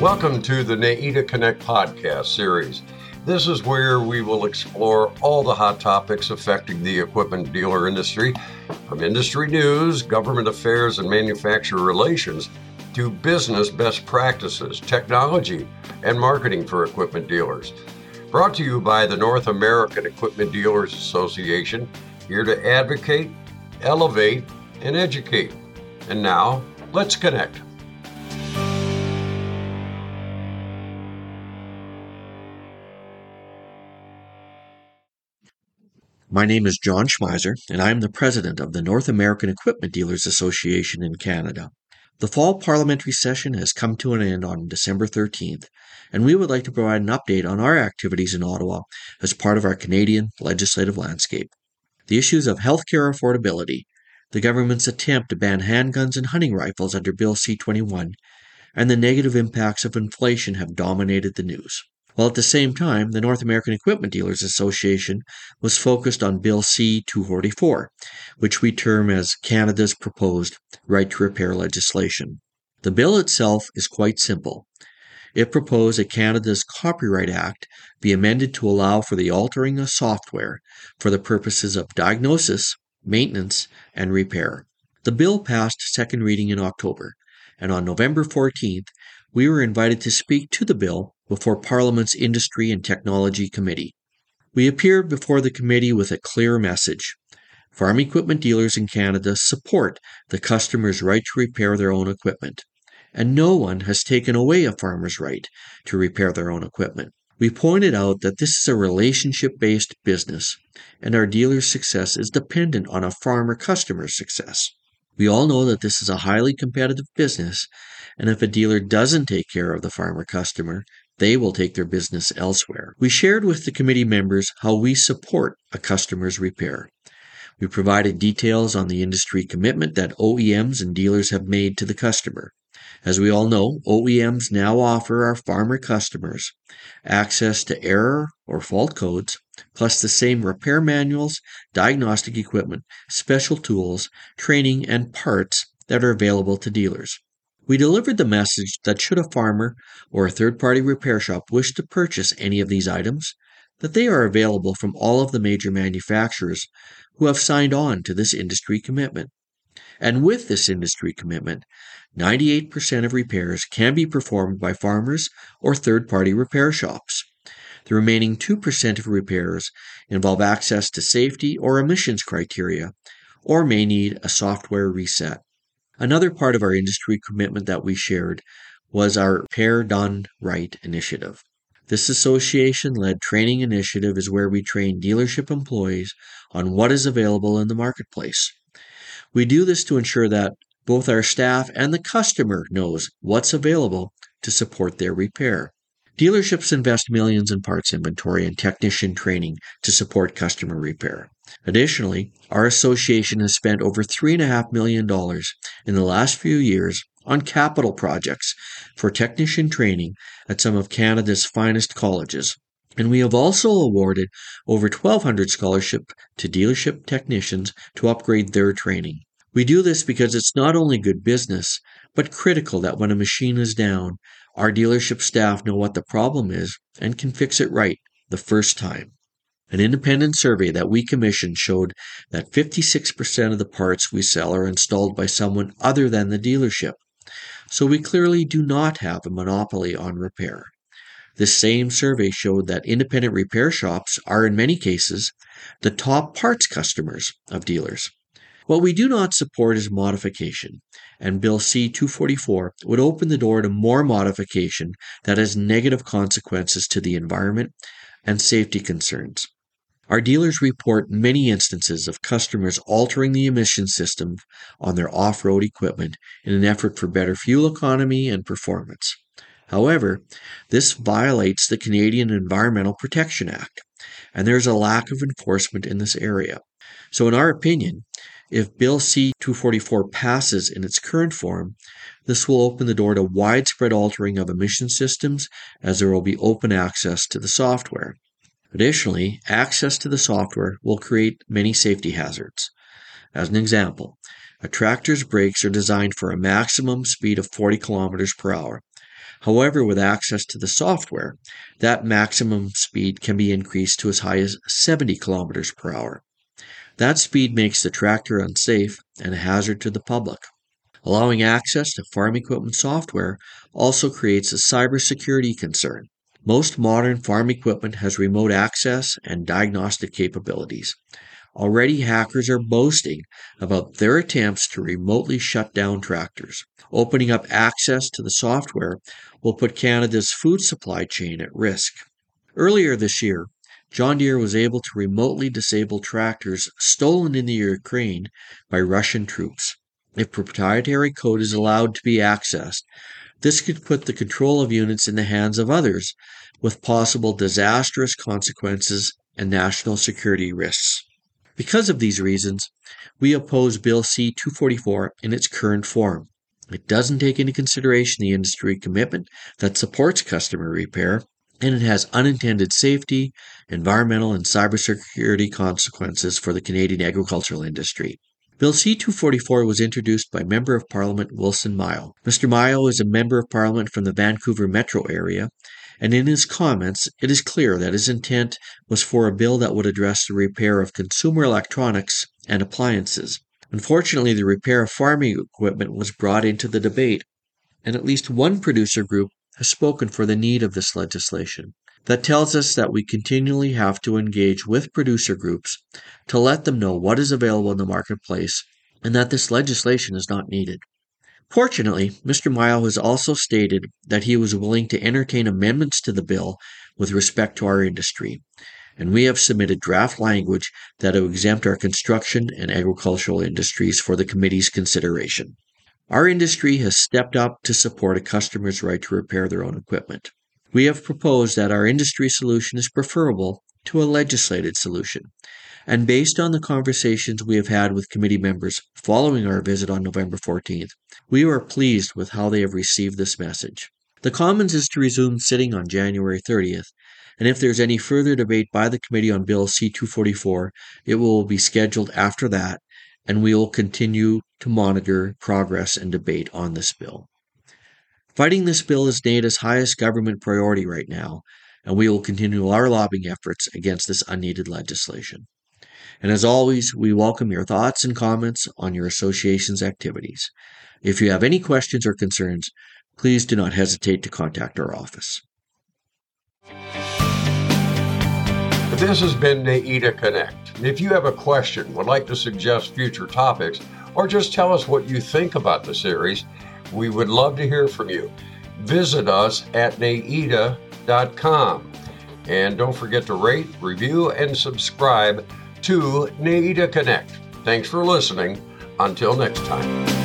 Welcome to the NAEDA Connect podcast series. This is where we will explore all the hot topics affecting the equipment dealer industry, from industry news, government affairs, and manufacturer relations to business best practices, technology, and marketing for equipment dealers. Brought to you by the North American Equipment Dealers Association, here to advocate, elevate, and educate. And now, let's connect. My name is John Schmeiser, and I am the president of the North American Equipment Dealers Association in Canada. The fall parliamentary session has come to an end on December 13th, and we would like to provide an update on our activities in Ottawa as part of our Canadian legislative landscape. The issues of healthcare affordability, the government's attempt to ban handguns and hunting rifles under Bill C 21, and the negative impacts of inflation have dominated the news while at the same time the North American Equipment Dealers Association was focused on Bill C 244, which we term as Canada's proposed right to repair legislation. The bill itself is quite simple. It proposed that Canada's Copyright Act be amended to allow for the altering of software for the purposes of diagnosis, maintenance, and repair. The bill passed second reading in October, and on November 14th, we were invited to speak to the bill before Parliament's Industry and Technology Committee. We appeared before the committee with a clear message. Farm equipment dealers in Canada support the customer's right to repair their own equipment, and no one has taken away a farmer's right to repair their own equipment. We pointed out that this is a relationship based business, and our dealer's success is dependent on a farmer customer's success. We all know that this is a highly competitive business, and if a dealer doesn't take care of the farmer customer, they will take their business elsewhere. We shared with the committee members how we support a customer's repair. We provided details on the industry commitment that OEMs and dealers have made to the customer. As we all know, OEMs now offer our farmer customers access to error or fault codes, plus the same repair manuals, diagnostic equipment, special tools, training, and parts that are available to dealers. We delivered the message that should a farmer or a third party repair shop wish to purchase any of these items, that they are available from all of the major manufacturers who have signed on to this industry commitment. And with this industry commitment, 98% of repairs can be performed by farmers or third party repair shops. The remaining 2% of repairs involve access to safety or emissions criteria or may need a software reset. Another part of our industry commitment that we shared was our Repair Done Right initiative. This association led training initiative is where we train dealership employees on what is available in the marketplace. We do this to ensure that both our staff and the customer knows what's available to support their repair. Dealerships invest millions in parts inventory and technician training to support customer repair. Additionally, our association has spent over $3.5 million in the last few years on capital projects for technician training at some of Canada's finest colleges. And we have also awarded over 1,200 scholarships to dealership technicians to upgrade their training. We do this because it's not only good business, but critical that when a machine is down, our dealership staff know what the problem is and can fix it right the first time. An independent survey that we commissioned showed that 56% of the parts we sell are installed by someone other than the dealership. So we clearly do not have a monopoly on repair. This same survey showed that independent repair shops are, in many cases, the top parts customers of dealers. What we do not support is modification, and Bill C 244 would open the door to more modification that has negative consequences to the environment and safety concerns. Our dealers report many instances of customers altering the emission system on their off road equipment in an effort for better fuel economy and performance. However, this violates the Canadian Environmental Protection Act, and there is a lack of enforcement in this area. So, in our opinion, if Bill C 244 passes in its current form, this will open the door to widespread altering of emission systems as there will be open access to the software. Additionally, access to the software will create many safety hazards. As an example, a tractor's brakes are designed for a maximum speed of 40 kilometers per hour. However, with access to the software, that maximum speed can be increased to as high as 70 kilometers per hour. That speed makes the tractor unsafe and a hazard to the public. Allowing access to farm equipment software also creates a cybersecurity concern. Most modern farm equipment has remote access and diagnostic capabilities. Already, hackers are boasting about their attempts to remotely shut down tractors. Opening up access to the software will put Canada's food supply chain at risk. Earlier this year, John Deere was able to remotely disable tractors stolen in the Ukraine by Russian troops. If proprietary code is allowed to be accessed, this could put the control of units in the hands of others, with possible disastrous consequences and national security risks. Because of these reasons, we oppose Bill C 244 in its current form. It doesn't take into consideration the industry commitment that supports customer repair, and it has unintended safety, environmental, and cybersecurity consequences for the Canadian agricultural industry. Bill C 244 was introduced by Member of Parliament Wilson Miao. Mr. Miao is a Member of Parliament from the Vancouver metro area, and in his comments, it is clear that his intent was for a bill that would address the repair of consumer electronics and appliances. Unfortunately, the repair of farming equipment was brought into the debate, and at least one producer group has spoken for the need of this legislation. That tells us that we continually have to engage with producer groups to let them know what is available in the marketplace and that this legislation is not needed. Fortunately, Mr. Miao has also stated that he was willing to entertain amendments to the bill with respect to our industry, and we have submitted draft language that will exempt our construction and agricultural industries for the committee's consideration. Our industry has stepped up to support a customer's right to repair their own equipment. We have proposed that our industry solution is preferable to a legislated solution. And based on the conversations we have had with committee members following our visit on November 14th, we are pleased with how they have received this message. The Commons is to resume sitting on January 30th, and if there's any further debate by the committee on Bill C 244, it will be scheduled after that, and we will continue to monitor progress and debate on this bill. Fighting this bill is NAEDA's highest government priority right now, and we will continue our lobbying efforts against this unneeded legislation. And as always, we welcome your thoughts and comments on your association's activities. If you have any questions or concerns, please do not hesitate to contact our office. This has been NAEDA Connect. If you have a question, would like to suggest future topics, or just tell us what you think about the series, we would love to hear from you. Visit us at naeda.com. And don't forget to rate, review, and subscribe to NAEDA Connect. Thanks for listening. Until next time.